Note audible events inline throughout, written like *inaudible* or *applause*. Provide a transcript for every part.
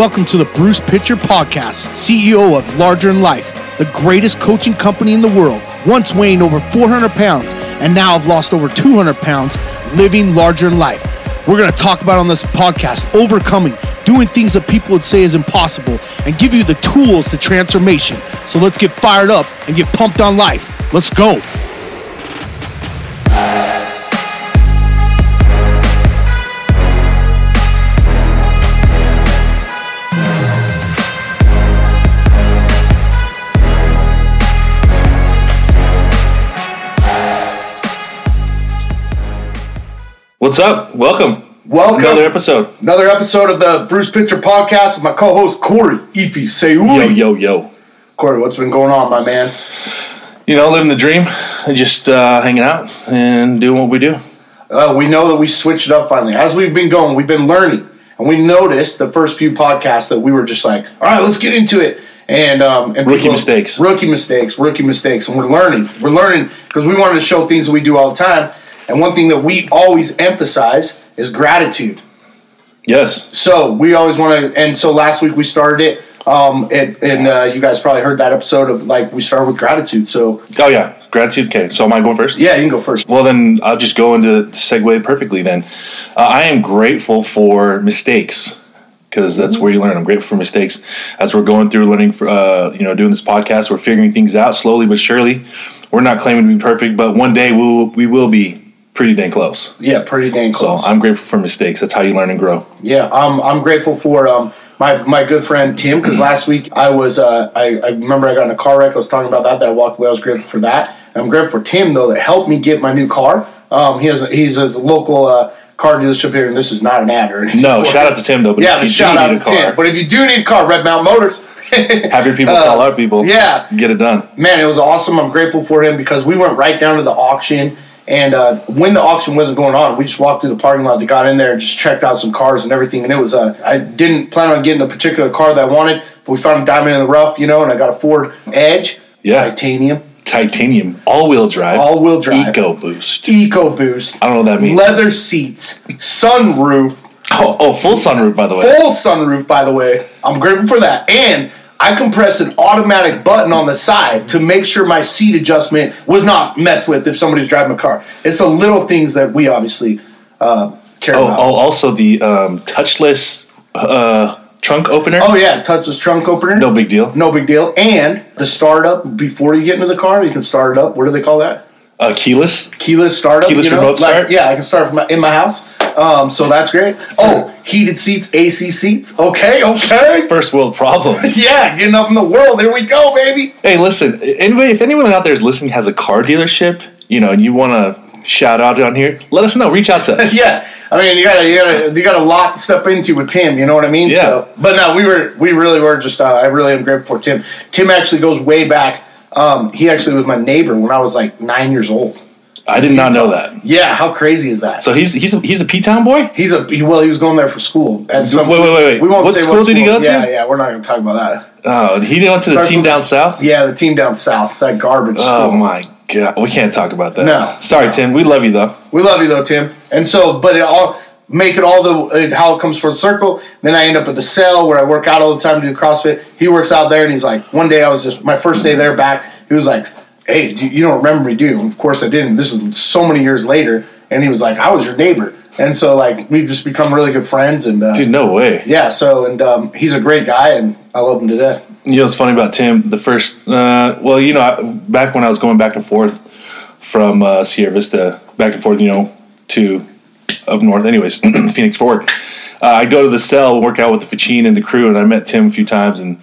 Welcome to the Bruce Pitcher Podcast, CEO of Larger Than Life, the greatest coaching company in the world. Once weighing over 400 pounds and now have lost over 200 pounds, living larger in life. We're going to talk about on this podcast overcoming, doing things that people would say is impossible, and give you the tools to transformation. So let's get fired up and get pumped on life. Let's go. What's up? Welcome. Welcome. Another episode. Another episode of the Bruce Pitcher Podcast with my co-host Corey Ify Seui. Yo, yo, yo. Corey, what's been going on, my man? You know, living the dream, and just uh, hanging out and doing what we do. Uh, we know that we switched it up finally. As we've been going, we've been learning, and we noticed the first few podcasts that we were just like, "All right, let's get into it." And um, and Rookie mistakes. rookie mistakes, rookie mistakes, and we're learning. We're learning because we wanted to show things that we do all the time. And one thing that we always emphasize is gratitude. Yes. So we always want to, and so last week we started it. Um, and, and uh, you guys probably heard that episode of like we started with gratitude. So Oh, yeah. Gratitude. Okay. So am I going first? yeah, you can go first. Well, then I'll just go into segue perfectly then. Uh, I am grateful for mistakes because that's where you learn. I'm grateful for mistakes. As we're going through learning, for, uh, you know, doing this podcast, we're figuring things out slowly but surely. We're not claiming to be perfect, but one day we will, we will be pretty dang close. Yeah, pretty dang close. So. I'm grateful for mistakes. That's how you learn and grow. Yeah, I'm I'm grateful for um my my good friend Tim because *clears throat* last week I was uh I, I remember I got in a car wreck. I was talking about that. That I walked away. I was grateful for that. I'm grateful for Tim though that helped me get my new car. Um, he has he's a local uh, car dealership here, and this is not an ad or anything. No, shout out to Tim though. But yeah, if you shout do out need to a car, Tim. But if you do need a car, Red Mountain Motors. *laughs* have your people Uh, call our people. yeah. get it done. man, it was awesome. I'm grateful for him because we went right down to the auction. And uh, when the auction wasn't going on, we just walked through the parking lot. They got in there and just checked out some cars and everything. And it was, uh, I didn't plan on getting the particular car that I wanted, but we found a diamond in the rough, you know, and I got a Ford Edge, Yeah. titanium, Titanium, all-wheel drive, all-wheel drive, EcoBoost. Eco Boost, I don't know what that means. leather seats, sunroof, oh, oh, full sunroof by the way. full sunroof, by the way. I'm grateful for that. And I compressed an automatic button on the side to make sure my seat adjustment was not messed with if somebody's driving a car. It's the little things that we obviously uh, care Oh, about. oh, also the um, touchless uh, trunk opener. Oh, yeah, touchless trunk opener. no big deal. No big deal. And the startup before you get into the car, you can start it up. What do they call that? Uh, keyless. Keyless startup. Keyless you know? remote Like, start? Yeah, I can start from my, in my house. Um, so that's great. Oh, heated seats, AC seats. Okay, okay. First world problems. *laughs* Yeah, getting up in the world. Here we go, baby. hey, listen. Anybody, if anyone out there is listening has a car dealership, you know, and you want to shout out on here, let us know. Reach out to *laughs* us. Yeah, I mean, you got you got you got a lot to step into with Tim. You know what I mean? Yeah. So, but no, we were we really were just. Uh, I really am grateful for Tim. Tim actually goes way back. Um, he actually was my neighbor when I was like nine years old. I did not know that. Yeah, how crazy is that? So he's he's a, he's a P Town boy. he's a he, well, he was going there for school. At some, Wait, wait, wait, wait. We won't What say school did he go to? Yeah, yeah, we're not going to talk about that. Oh, he went to the Starts team with- down south. Yeah, the team down south, that garbage. Oh school. my god, we can't talk about that. No. sorry, No. Tim. We love you though. We love you though, Tim. And so, but it all make it all the how it comes full circle. Then I end up at the cell where I work out all the time, to do CrossFit. He works out there, and he's like, one day I was just my first day there back. He was like, "Hey, you you don't remember me, do you?" And of course I didn't. This is so many years later, and he was like, "I was your neighbor," and so like we've just become really good friends. And uh, Dude, no way. yeah, so and um, he's a great guy, and I love him to death. You know what's funny about Tim? The first, uh, well, you know, I, back when I was going back and forth from uh, Sierra Vista, back and forth, you know, to up north, anyways, *clears throat* Phoenix Forward. Uh, I go to the cell, work out with the Facine and the crew, and I met Tim a few times, and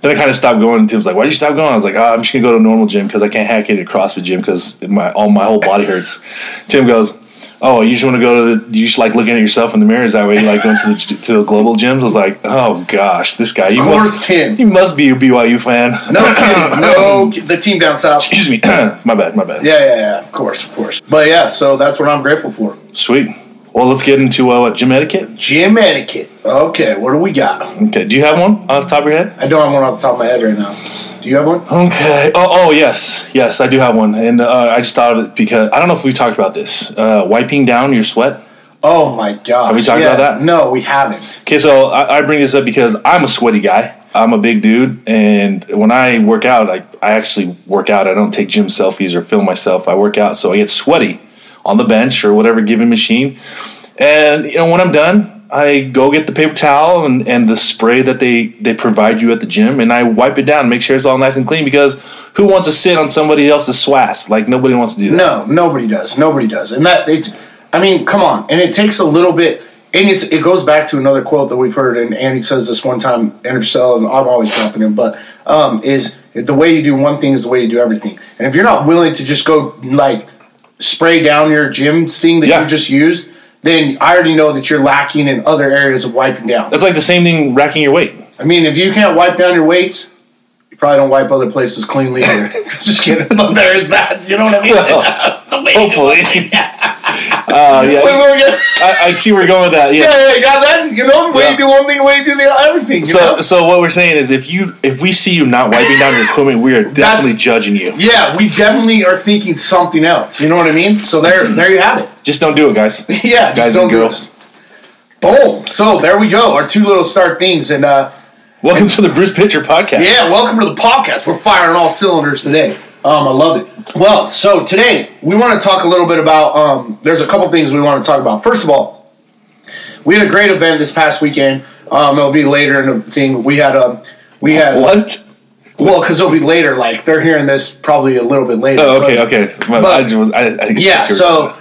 then I kind of stopped going. And Tim's like, "Why'd you stop going?" I was like, oh, "I'm just gonna go to a normal gym because I can't hack it at CrossFit gym because my all my whole body hurts." Tim goes. Oh, you just want to go to the? You just like looking at yourself in the mirror. Is that way you like going to the to the global gyms? I was like, oh gosh, this guy. You must, Tim. You must be a BYU fan. No kidding. *laughs* No, the team down south. Excuse me. *clears throat* my bad. My bad. Yeah, yeah, yeah. Of course, of course. But yeah, so that's what I'm grateful for. Sweet. Well, let's get into uh, what, gym etiquette. Gym etiquette. Okay, what do we got? Okay, do you have one off the top of your head? I don't have one off the top of my head right now. Do you have one? Okay. Oh, oh yes, yes, I do have one, and uh, I just thought of it because I don't know if we talked about this. Uh, wiping down your sweat. Oh my god! Have we talked about that? No, we haven't. Okay, so I, I bring this up because I'm a sweaty guy. I'm a big dude, and when I work out, I, I actually work out. I don't take gym selfies or film myself. I work out, so I get sweaty on the bench or whatever given machine. And you know, when I'm done, I go get the paper towel and, and the spray that they, they provide you at the gym, and I wipe it down and make sure it's all nice and clean. Because who wants to sit on somebody else's swass? Like nobody wants to do that. No, nobody does. Nobody does. And that it's. I mean, come on. And it takes a little bit. And it's, it goes back to another quote that we've heard, and Andy says this one time, and so I'm always dropping him, but um, is the way you do one thing is the way you do everything. And if you're not willing to just go like spray down your gym thing that Yeah. you just used, then I already know that you're lacking in other areas of wiping down. That's like the same thing racking your weight. I mean, if you can't wipe down your weights, you probably don't wipe other places cleanly either. *laughs* *laughs* just kidding. *laughs* There is that. You know what I mean? Well, hopefully. *laughs* Uh, yeah. I, I see where you're going with that. Yeah. Yeah, yeah, got that. You know, way Yeah. you do one thing, way you do the everything. So, know? so what we're saying is, if you if we see you not wiping down your equipment, we are definitely judging you. Yeah, we definitely are thinking something else. You know what I mean? So there, there you have it. Just don't do it, guys. *laughs* Yeah, just Guys and girls. Boom. So there we go. Our two little start things, and uh, Welcome to the Bruce Pitcher Podcast. Yeah, welcome to the podcast. We're firing all cylinders today. Um, I love it. Well, so today we want to talk a little bit about. Um, there's a couple things we want to talk about. First of all, we had a great event this past weekend. Um, it'll be later in the thing. We had a we had What? well because it'll be later. Like they're hearing this probably a little bit later. Oh, okay, but- okay. My- but- I was, I, I yeah. So,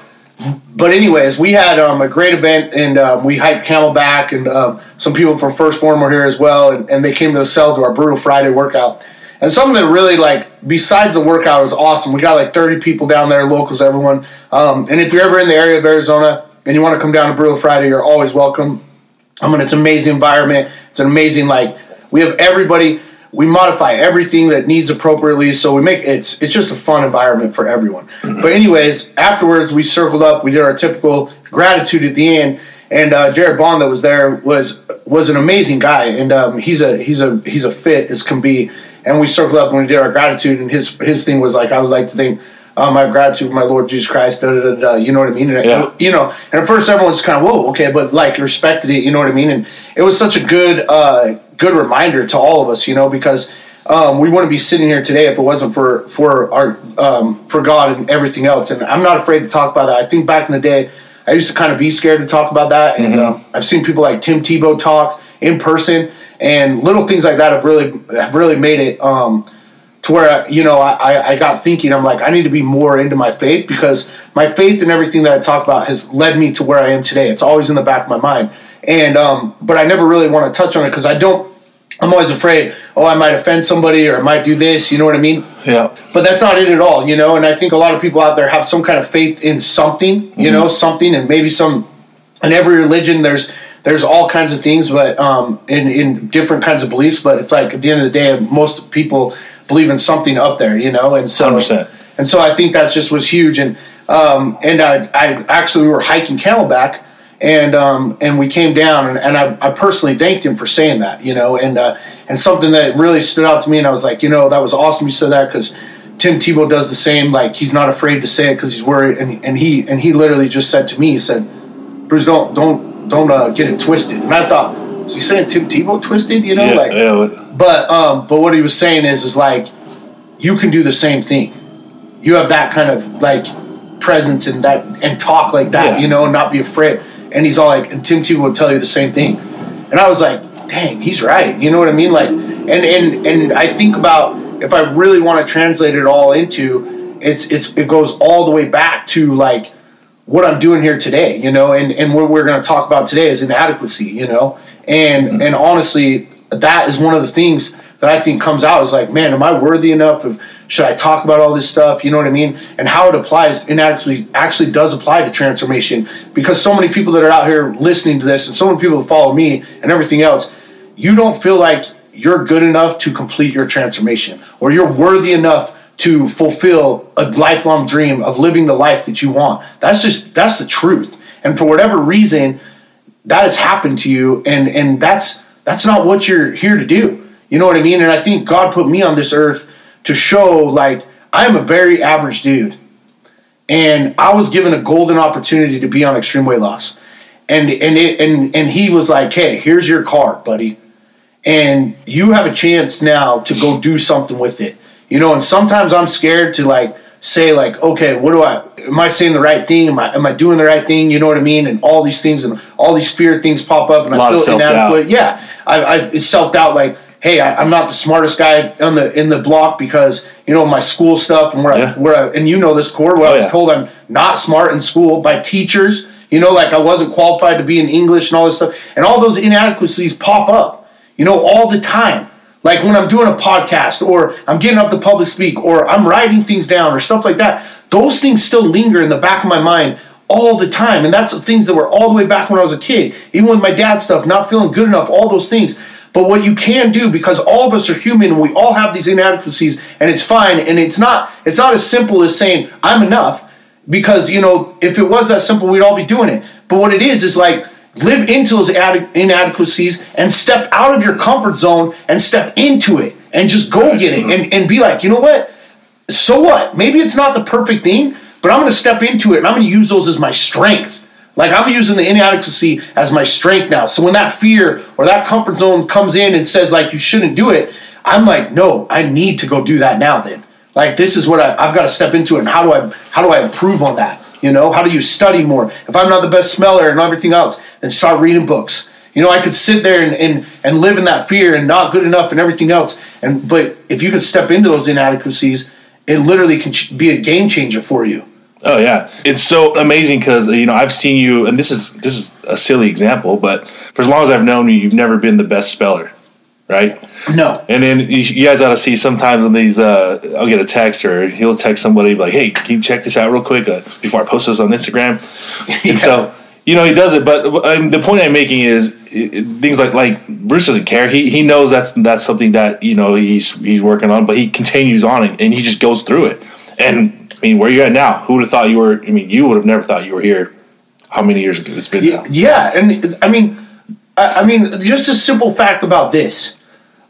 but anyways, we had um, a great event, and um, we hiked Camelback, and um, some people from First Form were here as well, and, and they came to the cell to our Brutal Friday workout. And something that really like, besides the workout, was awesome. We got like 30 people down there, locals, everyone. Um, and if you're ever in the area of Arizona and you want to come down to Brutal Friday, you're always welcome. I mean, it's an amazing environment. It's an amazing like we have everybody. We modify everything that needs appropriately, so we make it's it's just a fun environment for everyone. *clears throat* But anyways, afterwards we circled up. We did our typical gratitude at the end, and uh, Jared Bond that was there was was an amazing guy, and um, he's a he's a he's a fit as can be. And we circled up and we did our gratitude, and his his thing was like I would like to thank um, I have gratitude for my Lord Jesus Christ. Da, da, da, da, you know what I mean? And Yeah. you know, and at first everyone's kind of whoa, okay, but like respected it, you know what I mean? And it was such a good, uh, good reminder to all of us, you know, because um, we wouldn't be sitting here today if it wasn't for for our um, for God and everything else. And I'm not afraid to talk about that. I think back in the day, I used to kind of be scared to talk about that, and um, I've seen people like Tim Tebow talk in person, and little things like that have really have really made it. Um, to where you know I, I got thinking I'm like I need to be more into my faith because my faith and everything that I talk about has led me to where I am today. It's always in the back of my mind, and um, but I never really want to touch on it because I don't. I'm always afraid. Oh, I might offend somebody or I might do this. You know what I mean? yeah. But that's not it at all. You know. And I think a lot of people out there have some kind of faith in something. You know, something, and maybe some. In every religion, there's there's all kinds of things, but um, in in different kinds of beliefs. But it's like at the end of the day, most people believe in something up there, you know, and so 100%. and so I think that just was huge. And um, and I, I actually we were hiking Camelback, and um, and we came down, and, and I, I personally thanked him for saying that, you know, and uh, and something that really stood out to me, and I was like, you know, that was awesome you said that because. Tim Tebow does the same. Like he's not afraid to say it because he's worried, and, and he and he literally just said to me, he said, "Bruce, don't don't don't uh, get it twisted." And I thought, is he saying Tim Tebow twisted? You know, Yeah, like yeah, but um, but what he was saying is is like you can do the same thing. You have that kind of like presence and that and talk like that, Yeah. you know, and not be afraid. And he's all like, and Tim Tebow would tell you the same thing. And I was like, dang, he's right. You know what I mean? Like, and and and I think about if I really want to translate it all into, it's it's it goes all the way back to like what I'm doing here today, you know, and, and what we're going to talk about today is inadequacy, you know, and and honestly, that is one of the things that I think comes out is like, man, am I worthy enough? Of, should I talk about all this stuff? You know what I mean? And how it applies inadequacy actually does apply to transformation because so many people that are out here listening to this and so many people that follow me and everything else, you don't feel like you're good enough to complete your transformation or you're worthy enough to fulfill a lifelong dream of living the life that you want. That's just that's the truth. and for whatever reason, that has happened to you, and and that's that's not what you're here to do. You know what I mean? And I think God put me on this earth to show like I am a very average dude, and I was given a golden opportunity to be on extreme weight loss, and and it, and and he was like, "Hey, here's your card, buddy." and you have a chance now to go do something with it. You know, and sometimes I'm scared to like say like, okay, what do I? Am I saying the right thing? Am I am I doing the right thing? You know what I mean? And all these things and all these fear things pop up, and I feel inadequate. Yeah, I, I self doubt like. Hey, I, I'm not the smartest guy on the in the block because you know my school stuff and where Yeah. I, where I, and you know this core where Oh, I was yeah. told I'm not smart in school by teachers. You know, like I wasn't qualified to be in English and all this stuff, and all those inadequacies pop up. You know, all the time. Like when I'm doing a podcast, or I'm getting up to public speak, or I'm writing things down, or stuff like that. Those things still linger in the back of my mind all the time, and that's the things that were all the way back when I was a kid. Even with my dad stuff, not feeling good enough, all those things. But what you can do, because all of us are human, and we all have these inadequacies, and it's fine. And it's not it's not as simple as saying I'm enough, because you know if it was that simple, we'd all be doing it. But what it is is like live into those ade- inadequacies and step out of your comfort zone and step into it and just go get it and, and be like, you know what? So what? Maybe it's not the perfect thing, but I'm going to step into it and I'm going to use those as my strength. Like I'm using the inadequacy as my strength now. So when that fear or that comfort zone comes in and says like you shouldn't do it, I'm like, no, I need to go do that now. Then, like this is what I, I've got to step into it. And how do I how do I improve on that? You know, how do you study more? If I'm not the best smeller and everything else, then start reading books. You know, I could sit there and, and, and live in that fear and not good enough and everything else. And but if you could step into those inadequacies, it literally can be a game changer for you. Oh yeah, it's so amazing because you know I've seen you, and this is this is a silly example, but for as long as I've known you, you've never been the best speller, right? No. And then you, you guys ought to see sometimes on these. Uh, I'll get a text or he'll text somebody like, "Hey, can you check this out real quick uh, before I post this on Instagram?" *laughs* And so you know he does it. But um, the point I'm making is it, things like like Bruce doesn't care. He he knows that's that's something that you know he's he's working on, but he continues on it and he just goes through it. And I mean, where you at now? Who would have thought you were? I mean, you would have never thought you were here. How many years ago it's been now? Yeah, and I mean, I, I mean, just a simple fact about this,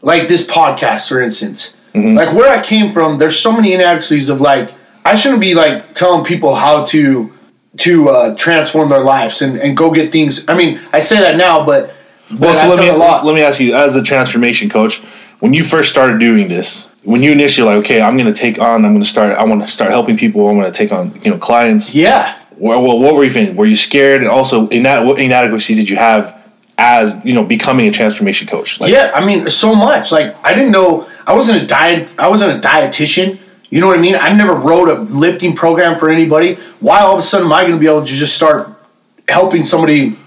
like this podcast, for instance, like where I came from. There's so many inadequacies of like I shouldn't be like telling people how to to uh, transform their lives and, and go get things. I mean, I say that now, but but Well, so let me a lot. let me ask you, as a transformation coach, when you first started doing this, when you initially like, okay, I'm going to take on, I'm going to start, I want to start helping people, I'm going to take on, you know, clients. yeah, Well, what, what were you feeling? Were you scared? And also, in that, what inadequacies did you have as you know becoming a transformation coach? Like, yeah. I mean, so much. Like I didn't know. I wasn't a diet. I wasn't a dietitian. You know what I mean? I never wrote a lifting program for anybody. Why all of a sudden am I going to be able to just start helping somebody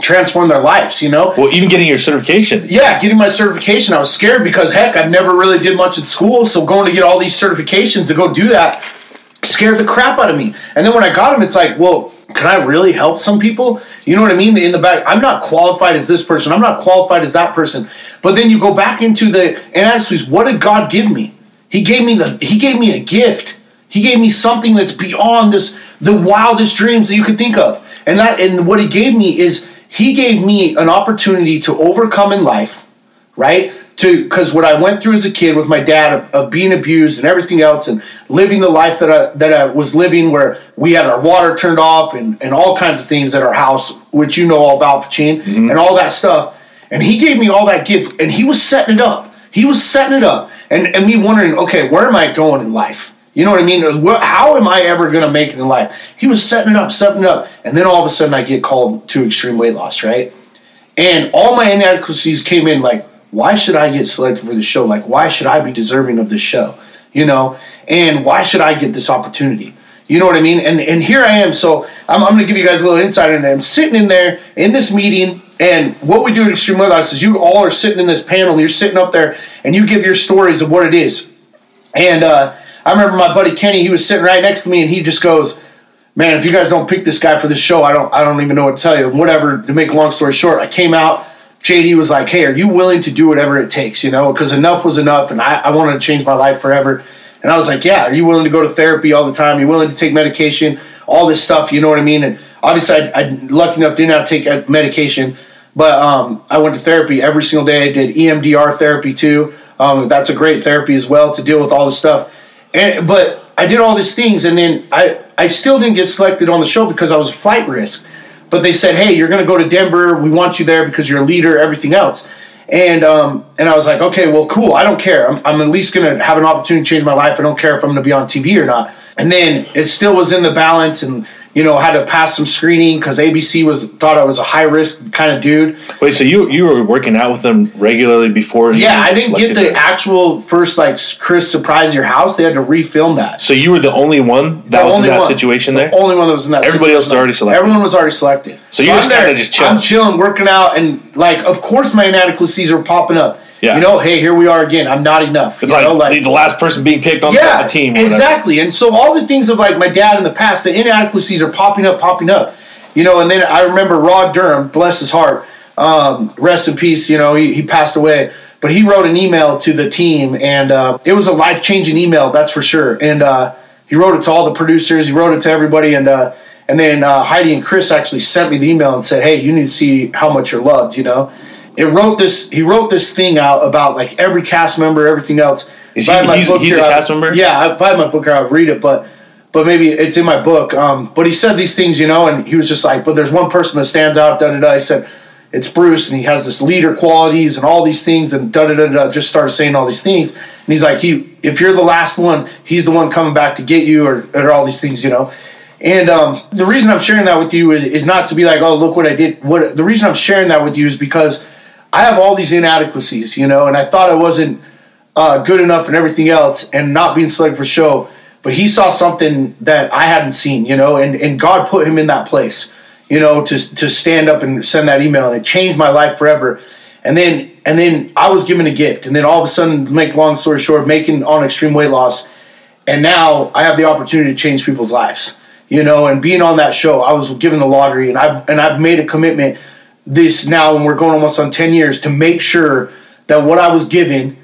transform their lives? You know? Well, even getting your certification. yeah, getting my certification, I was scared because heck, I never really did much at school. So going to get all these certifications to go do that scared the crap out of me. And then when I got them, it's like, well, can I really help some people? You know what I mean? In the back, I'm not qualified as this person. I'm not qualified as that person. But then you go back into the inadequacies. What did God give me? He gave me the. He gave me a gift. He gave me something that's beyond this, the wildest dreams that you could think of. And that, and what He gave me is He gave me an opportunity to overcome in life right? To because what I went through as a kid with my dad of, of being abused and everything else, and living the life that I that I was living, where we had our water turned off and and all kinds of things at our house, which you know all about, Fachin, mm-hmm. and all that stuff. And he gave me all that gift, and he was setting it up. He was setting it up, and and me wondering, okay, where am I going in life? You know what I mean? How am I ever going to make it in life? He was setting it up, setting it up, and then all of a sudden I get called to extreme weight loss, right? and all my inadequacies came in like why should i get selected for the show? Like why should i be deserving of this show? You know? And why should i get this opportunity? You know what i mean? And and here i am. So i'm, I'm going to give you guys a little insight and i'm sitting in there in this meeting and what we do at extreme loss is you all are sitting in this panel. You're sitting up there and you give your stories of what it is. And uh, I remember my buddy Kenny, he was sitting right next to me, and he just goes, "Man, if you guys don't pick this guy for this show, I don't, I don't even know what to tell you." Whatever. To make a long story short, I came out. JD was like, "Hey, are you willing to do whatever it takes?" You know, because enough was enough, and I, I wanted to change my life forever. And I was like, "Yeah, are you willing to go to therapy all the time? Are you willing to take medication? All this stuff, you know what I mean?" And obviously, I, I lucky enough did not take medication, but um, I went to therapy every single day. I did EMDR therapy too. Um, that's a great therapy as well to deal with all this stuff. And but I did all these things, and then I I still didn't get selected on the show because I was a flight risk. But they said, hey, you're going to go to Denver. We want you there because you're a leader. Everything else. And um, and I was like, okay, well, cool. I don't care. I'm, I'm at least going to have an opportunity to change my life. I don't care if I'm going to be on TV or not. And then it still was in the balance, and you know, had to pass some screening because ABC was thought I was a high risk kind of dude. Wait, so you you were working out with them regularly before? Yeah, I didn't get the there? actual first like Chris surprise your house. They had to refilm that. So you were the only one that the was in that one. situation there. Only one that was in that. Everybody else was already selected. Everyone was already selected. So, so you just kind of just chilling. I'm chilling, working out, and like, of course, my inadequacies are popping up. Yeah. You know, hey, here we are again. I'm not enough. It's like, know, like the last person being picked on yeah, the team. Exactly. And so all the things of like my dad in the past, the inadequacies are popping up, popping up. You know, and then I remember Rod Durham, bless his heart, um, rest in peace. You know, he, he passed away. But he wrote an email to the team, and uh, it was a life changing email, that's for sure. And uh, he wrote it to all the producers, he wrote it to everybody, and uh, and then uh, Heidi and Chris actually sent me the email and said, "Hey, you need to see how much you're loved," you know it wrote this. He wrote this thing out about like every cast member, everything else. Is he, he's, he's here, a cast member? Yeah, I buy my book here. I'll read it, but but maybe it's in my book. Um, but he said these things, you know, and he was just like, but there's one person that stands out. Da da da. He said it's Bruce, and he has this leader qualities and all these things, and da da da da. Just started saying all these things, and he's like, he if you're the last one, he's the one coming back to get you, or, or all these things, you know. And um, the reason I'm sharing that with you is, is not to be like, oh, look what I did. What the reason I'm sharing that with you is because I have all these inadequacies, you know, and I thought I wasn't uh, good enough and everything else, and not being selected for show. But he saw something that I hadn't seen, you know, and, and God put him in that place, you know, to to stand up and send that email, and it changed my life forever. And then and then I was given a gift, and then all of a sudden, make long story short, making on extreme weight loss, and now I have the opportunity to change people's lives, you know, and being on that show, I was given the lottery, and I've and I've made a commitment this now, and we're going almost on 10 years to make sure that what I was given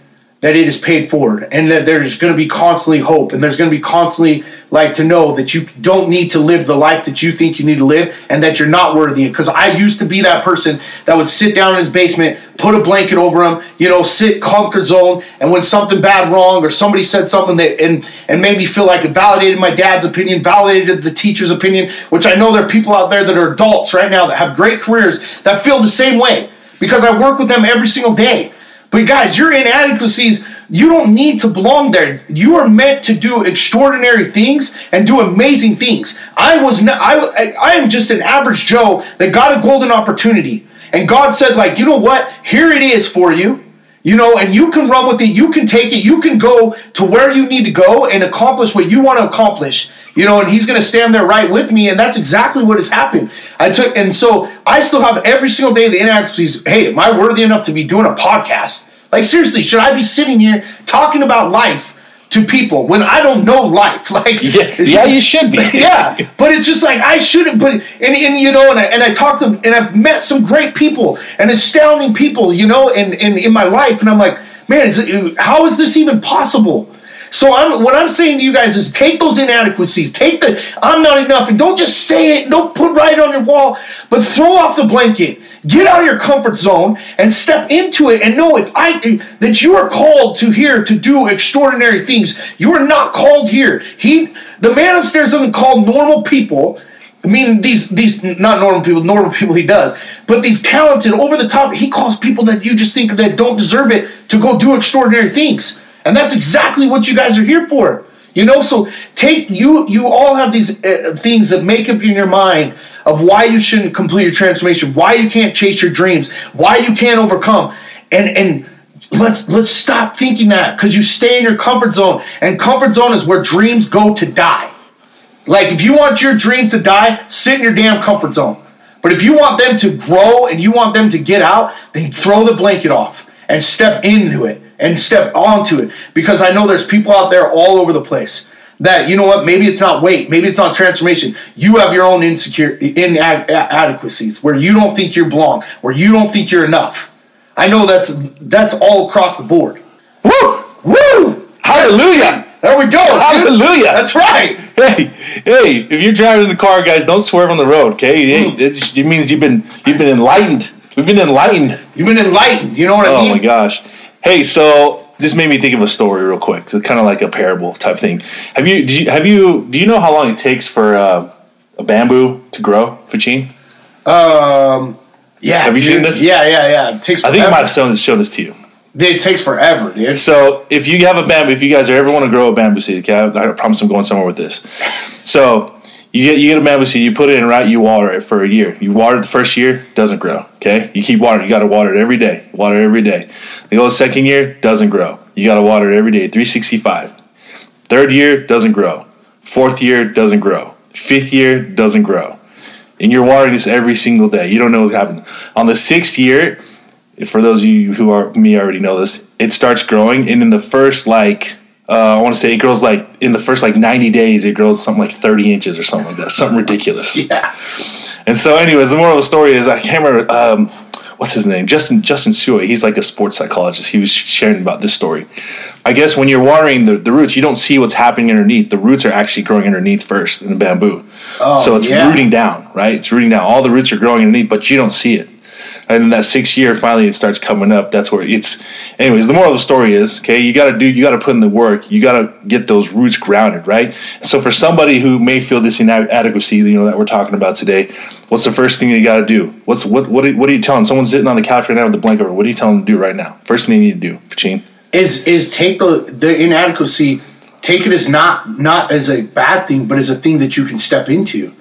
that it is paid forward and that there's going to be constantly hope and there's going to be constantly like to know that you don't need to live the life that you think you need to live and that you're not worthy. Because i used to be that person that would sit down in his basement put a blanket over him you know sit comfort zone and when something bad wrong or somebody said something that and and made me feel like it validated my dad's opinion validated the teacher's opinion which i know there are people out there that are adults right now that have great careers that feel the same way because i work with them every single day but guys, your inadequacies, you don't need to belong there. You are meant to do extraordinary things and do amazing things. I was not, I, I am just an average Joe that got a golden opportunity. And God said, like, you know what? Here it is for you. You know, and you can run with it, you can take it, you can go to where you need to go and accomplish what you want to accomplish. You know, and he's going to stand there right with me, and that's exactly what has happened. I took, and so I still have every single day the inadequacies. Hey, am I worthy enough to be doing a podcast? Like, seriously, should I be sitting here talking about life to people when I don't know life. *laughs* Like, yeah, yeah you should be. *laughs* yeah, but it's just like I shouldn't. But and, and you know, and I, and I talked to and I've met some great people and astounding people, you know, in in, in my life, and I'm like, man, is it, how is this even possible? So I'm what I'm saying to you guys is take those inadequacies, take the I'm not enough, and don't just say it, don't put right on your wall, but throw off the blanket, get out of your comfort zone, and step into it, and know if I that you are called to here to do extraordinary things. You are not called here. He the man upstairs doesn't call normal people. I mean, these these not normal people, normal people he does, but these talented, over the top, he calls people that you just think that don't deserve it to go do extraordinary things. And that's exactly what you guys are here for. You know, so take you you all have these uh, things that make up in your mind of why you shouldn't complete your transformation, why you can't chase your dreams, why you can't overcome. And and let's let's stop thinking that cuz you stay in your comfort zone and comfort zone is where dreams go to die. Like if you want your dreams to die, sit in your damn comfort zone. But if you want them to grow and you want them to get out, then throw the blanket off and step into it and step onto it. Because I know there's people out there all over the place that you know what maybe it's not weight maybe it's not transformation. You have your own insecure inadequacies where you don't think you're belong where you don't think you're enough. I know that's that's all across the board. Woo! Woo! Hallelujah! There we go. Hallelujah. That's right. Hey hey, if you're driving the car, guys, don't swerve on the road. Okay, hey, it, hmm. it means you've been you've been enlightened. We've been enlightened. You've been enlightened. You know what I oh, mean? Oh my gosh. Hey, so this made me think of a story real quick. It's kind of like a parable type thing. Have you? Did you? Have you? Do you know how long it takes for uh, a bamboo to grow, Fachin? Um, yeah. Have you dude. seen this? Yeah, yeah, yeah. It takes. I think I might have shown this, shown this to you. It takes forever, dude. So if you have a bamboo, if you guys ever want to grow a bamboo seed, okay, I, I promise I'm going somewhere with this. So you get you get a bamboo seed, you put it in right, you water it for a year. You water it the first year, doesn't grow. Okay, you keep watering. You got to water it every day. Water it every day. They go second year, doesn't grow. You got to water it every day, 365. Third year doesn't grow. Fourth year doesn't grow. Fifth year doesn't grow. And you're watering this every single day. You don't know what's happening. On the sixth year, for those of you who are me already know this, it starts growing, and in the first like uh, I want to say it grows like in the first like 90 days, it grows something like 30 inches or something like that, something ridiculous. *laughs* Yeah. And so, anyways, the moral of the story is I can't remember um, what's his name, Justin Justin Su'a. He's like a sports psychologist. He was sharing about this story. I guess when you're watering the, the roots, you don't see what's happening underneath. The roots are actually growing underneath first in the bamboo. Oh, so it's yeah. rooting down, right? It's rooting down. All the roots are growing underneath, but you don't see it. And then that sixth year, finally, it starts coming up. That's where it's. Anyways, the moral of the story is, okay, you got to do, you got to put in the work. You got to get those roots grounded, right? So for somebody who may feel this inadequacy, you know, that we're talking about today, what's the first thing you got to do? What's what what are, what are you telling someone sitting on the couch right now with a blanket over? What are you telling them to do right now? First thing you need to do, Fachin. Is is take the the inadequacy, take it as not not as a bad thing, but as a thing that you can step into.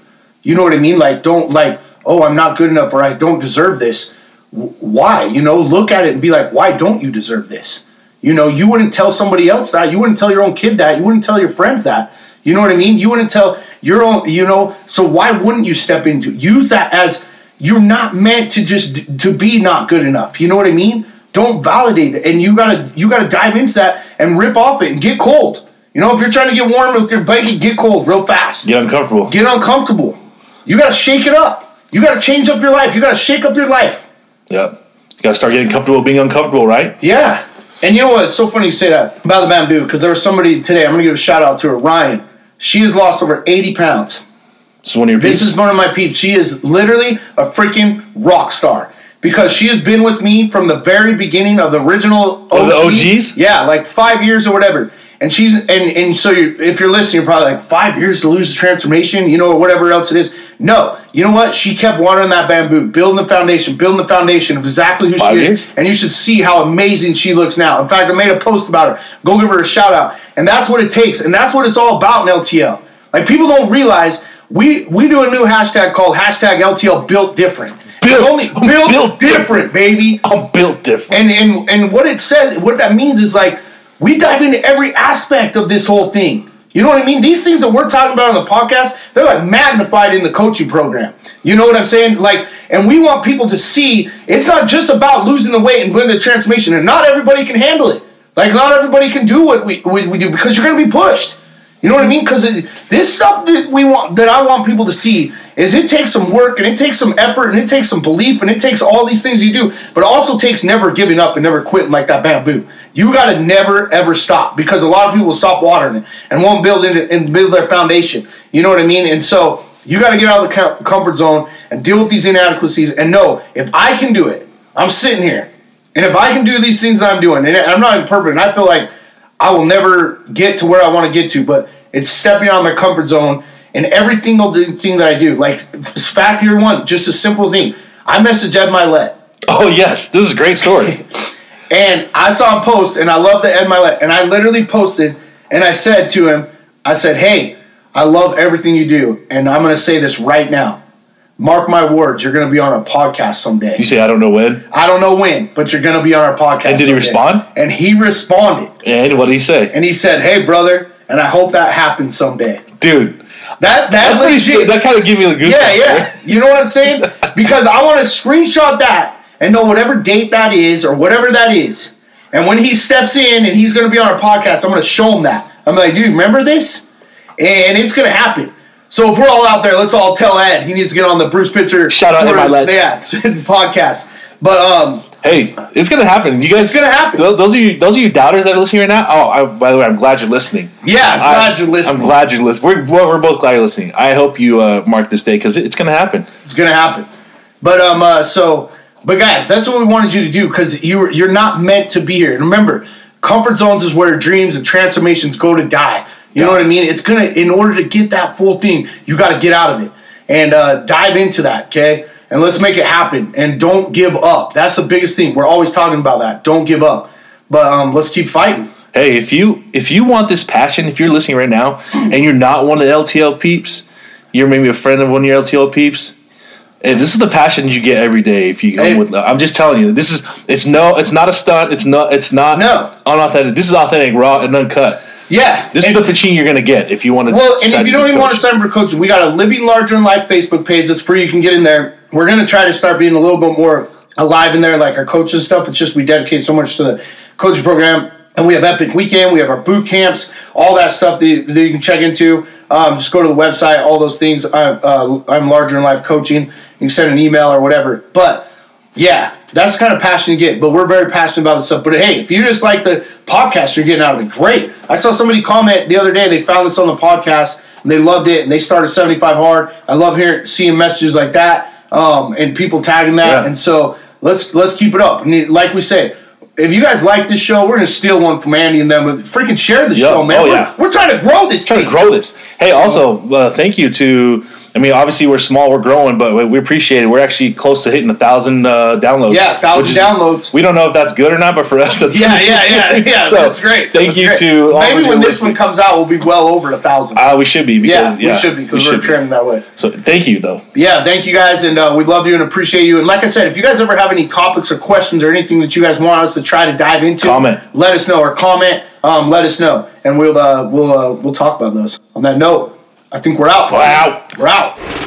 You know what I mean? Like don't like oh I'm not good enough or I don't deserve this. W- Why? You know, look at it and be like, why don't you deserve this? You know, you wouldn't tell somebody else that. You wouldn't tell your own kid that. You wouldn't tell your friends that. You know what I mean? You wouldn't tell your own. You know, so why wouldn't you step into use that as you're not meant to just to be not good enough. You know what I mean? Don't validate it, and you gotta you gotta dive into that and rip off it and get cold. You know, if you're trying to get warm with your blanket, get cold real fast. Get uncomfortable. Get uncomfortable. You gotta shake it up. You gotta change up your life. You gotta shake up your life. Yep. You got to start getting comfortable being uncomfortable, right? Yeah. And you know what? It's so funny you say that about the bamboo because there was somebody today. I'm gonna give a shout out to her, Ryan. She has lost over 80 pounds. This is one of your This is one of my peeps. She is literally a freaking rock star because she has been with me from the very beginning of the original Of the OGs? Yeah, like five years or whatever. And she's and and so you're, if you're listening, you're probably like five years to lose the transformation, you know, or whatever else it is. No, you know what? She kept watering that bamboo, building the foundation, building the foundation of exactly who Five she is. And you should see how amazing she looks now. In fact, I made a post about her. Go give her a shout out. And that's what it takes. And that's what it's all about in LTL. Like people don't realize we we do a new hashtag called hashtag LTL built different. Built- Only *laughs* built, built different, baby. I'm built different. And and and what it says, what that means is like we dive into every aspect of this whole thing. You know what I mean? These things that we're talking about on the podcast, they're like magnified in the coaching program. You know what I'm saying? Like, and we want people to see it's not just about losing the weight and bringing the transformation, and not everybody can handle it. Like, not everybody can do what we, we, we do because you're going to be pushed. You know what I mean? Because this stuff that we want, that I want people to see, is it takes some work and it takes some effort and it takes some belief and it takes all these things you do, but it also takes never giving up and never quitting like that bamboo. You got to never ever stop because a lot of people will stop watering it and won't build it and build their foundation. You know what I mean? And so you got to get out of the comfort zone and deal with these inadequacies and know if I can do it, I'm sitting here, and if I can do these things I'm doing, and I'm not perfect, and I feel like I will never get to where I want to get to, but it's stepping out of my comfort zone and every single thing that I do. Like fact here one, just a simple thing. I messaged Ed Mylett Oh yes, this is a great story. *laughs* and I saw a post and I love the Ed Mylett and I literally posted and I said to him, I said, Hey, I love everything you do, and I'm gonna say this right now. Mark my words, you're gonna be on a podcast someday. you say I don't know when, I don't know when, but you're gonna be on our podcast. And did he respond? And he responded. and what did he say, And he said, "Hey, brother, and I hope that happens someday." dude? That That's that's, pretty. legit. sick. That kind of give me the goosebumps. yeah, yeah. right? You know what I'm saying? *laughs* Because I want to screenshot that and know whatever date that is or whatever that is. And when he steps in and he's going to be on our podcast, I'm going to show him that. I'm like, dude, remember this? And it's going to happen. So if we're all out there, let's all tell Ed he needs to get on the Bruce Pitcher. Shout out to Ed Mylett. Yeah, *laughs* podcast. But um, Hey, it's gonna happen. You guys, It's gonna happen. Those those of you, those of you doubters that are listening right now. Oh, I, by the way, I'm glad you're listening. Yeah, I'm glad I- you're listening. I'm glad you're listening. We're, we're both glad you're listening. I hope you uh, mark this day because it's gonna happen. It's gonna happen. But um, uh, so, but guys, that's what we wanted you to do because you you're not meant to be here. And remember, comfort zones is where dreams and transformations go to die. You know what I mean? It's gonna in order to get that full thing, you got to get out of it and uh, dive into that. Okay, and let's make it happen. And don't give up. That's the biggest thing. We're always talking about that. Don't give up. But um, let's keep fighting. Hey, if you if you want this passion, if you're listening right now and you're not one of the LTL peeps, you're maybe a friend of one of your LTL peeps. And this is the passion you get every day if you come Hey. with. I'm just telling you, this is it's no, it's not a stunt. It's not. It's not No. unauthentic. This is authentic, raw, and uncut. Yeah. This and- is the machine you're gonna get if you want to. Well, and if you don't even want to sign up for coaching, we got a Living Larger Than Life Facebook page that's free. You can get in there. We're going to try to start being a little bit more alive in there, like our coaching stuff. It's just we dedicate so much to the coaching program. And we have Epic Weekend, we have our boot camps, all that stuff that you, that you can check into. Um, just go to the website, all those things. I, uh, I'm Larger Than Life Coaching. You can send an email or whatever. But yeah, that's the kind of passion you get. But we're very passionate about this stuff. But hey, if you just like the podcast you're getting out of it, great. I saw somebody comment the other day. They found this on the podcast and they loved it and they started 75 hard. I love hearing seeing messages like that um, and people tagging that. Yeah. And so let's let's keep it up. And like we said. If you guys like this show, we're gonna steal one from Andy and them. Freaking share the Yeah. show, man. Oh, we're, yeah. we're trying to grow this trying thing. to grow this. Hey, also, uh, thank you to. I mean, obviously we're small, we're growing, but we appreciate it. We're actually close to hitting a thousand uh, downloads. Yeah, 1,000 is- downloads. We don't know if that's good or not, but for us, that's Yeah, yeah, yeah, yeah. So, that's great. Thank That's you great. to all maybe when this one comes out, we'll be well over a thousand. Uh, we should be because yeah, we should be because we we're should be. that way. So thank you though. Yeah, thank you guys, and uh, we love you and appreciate you. And like I said, if you guys ever have any topics or questions or anything that you guys want us to try to dive into, Comment. Let us know or comment. Um, let us know, and we'll uh, we'll uh, we'll talk about those. On that note, I think we're out. We're out. We're out.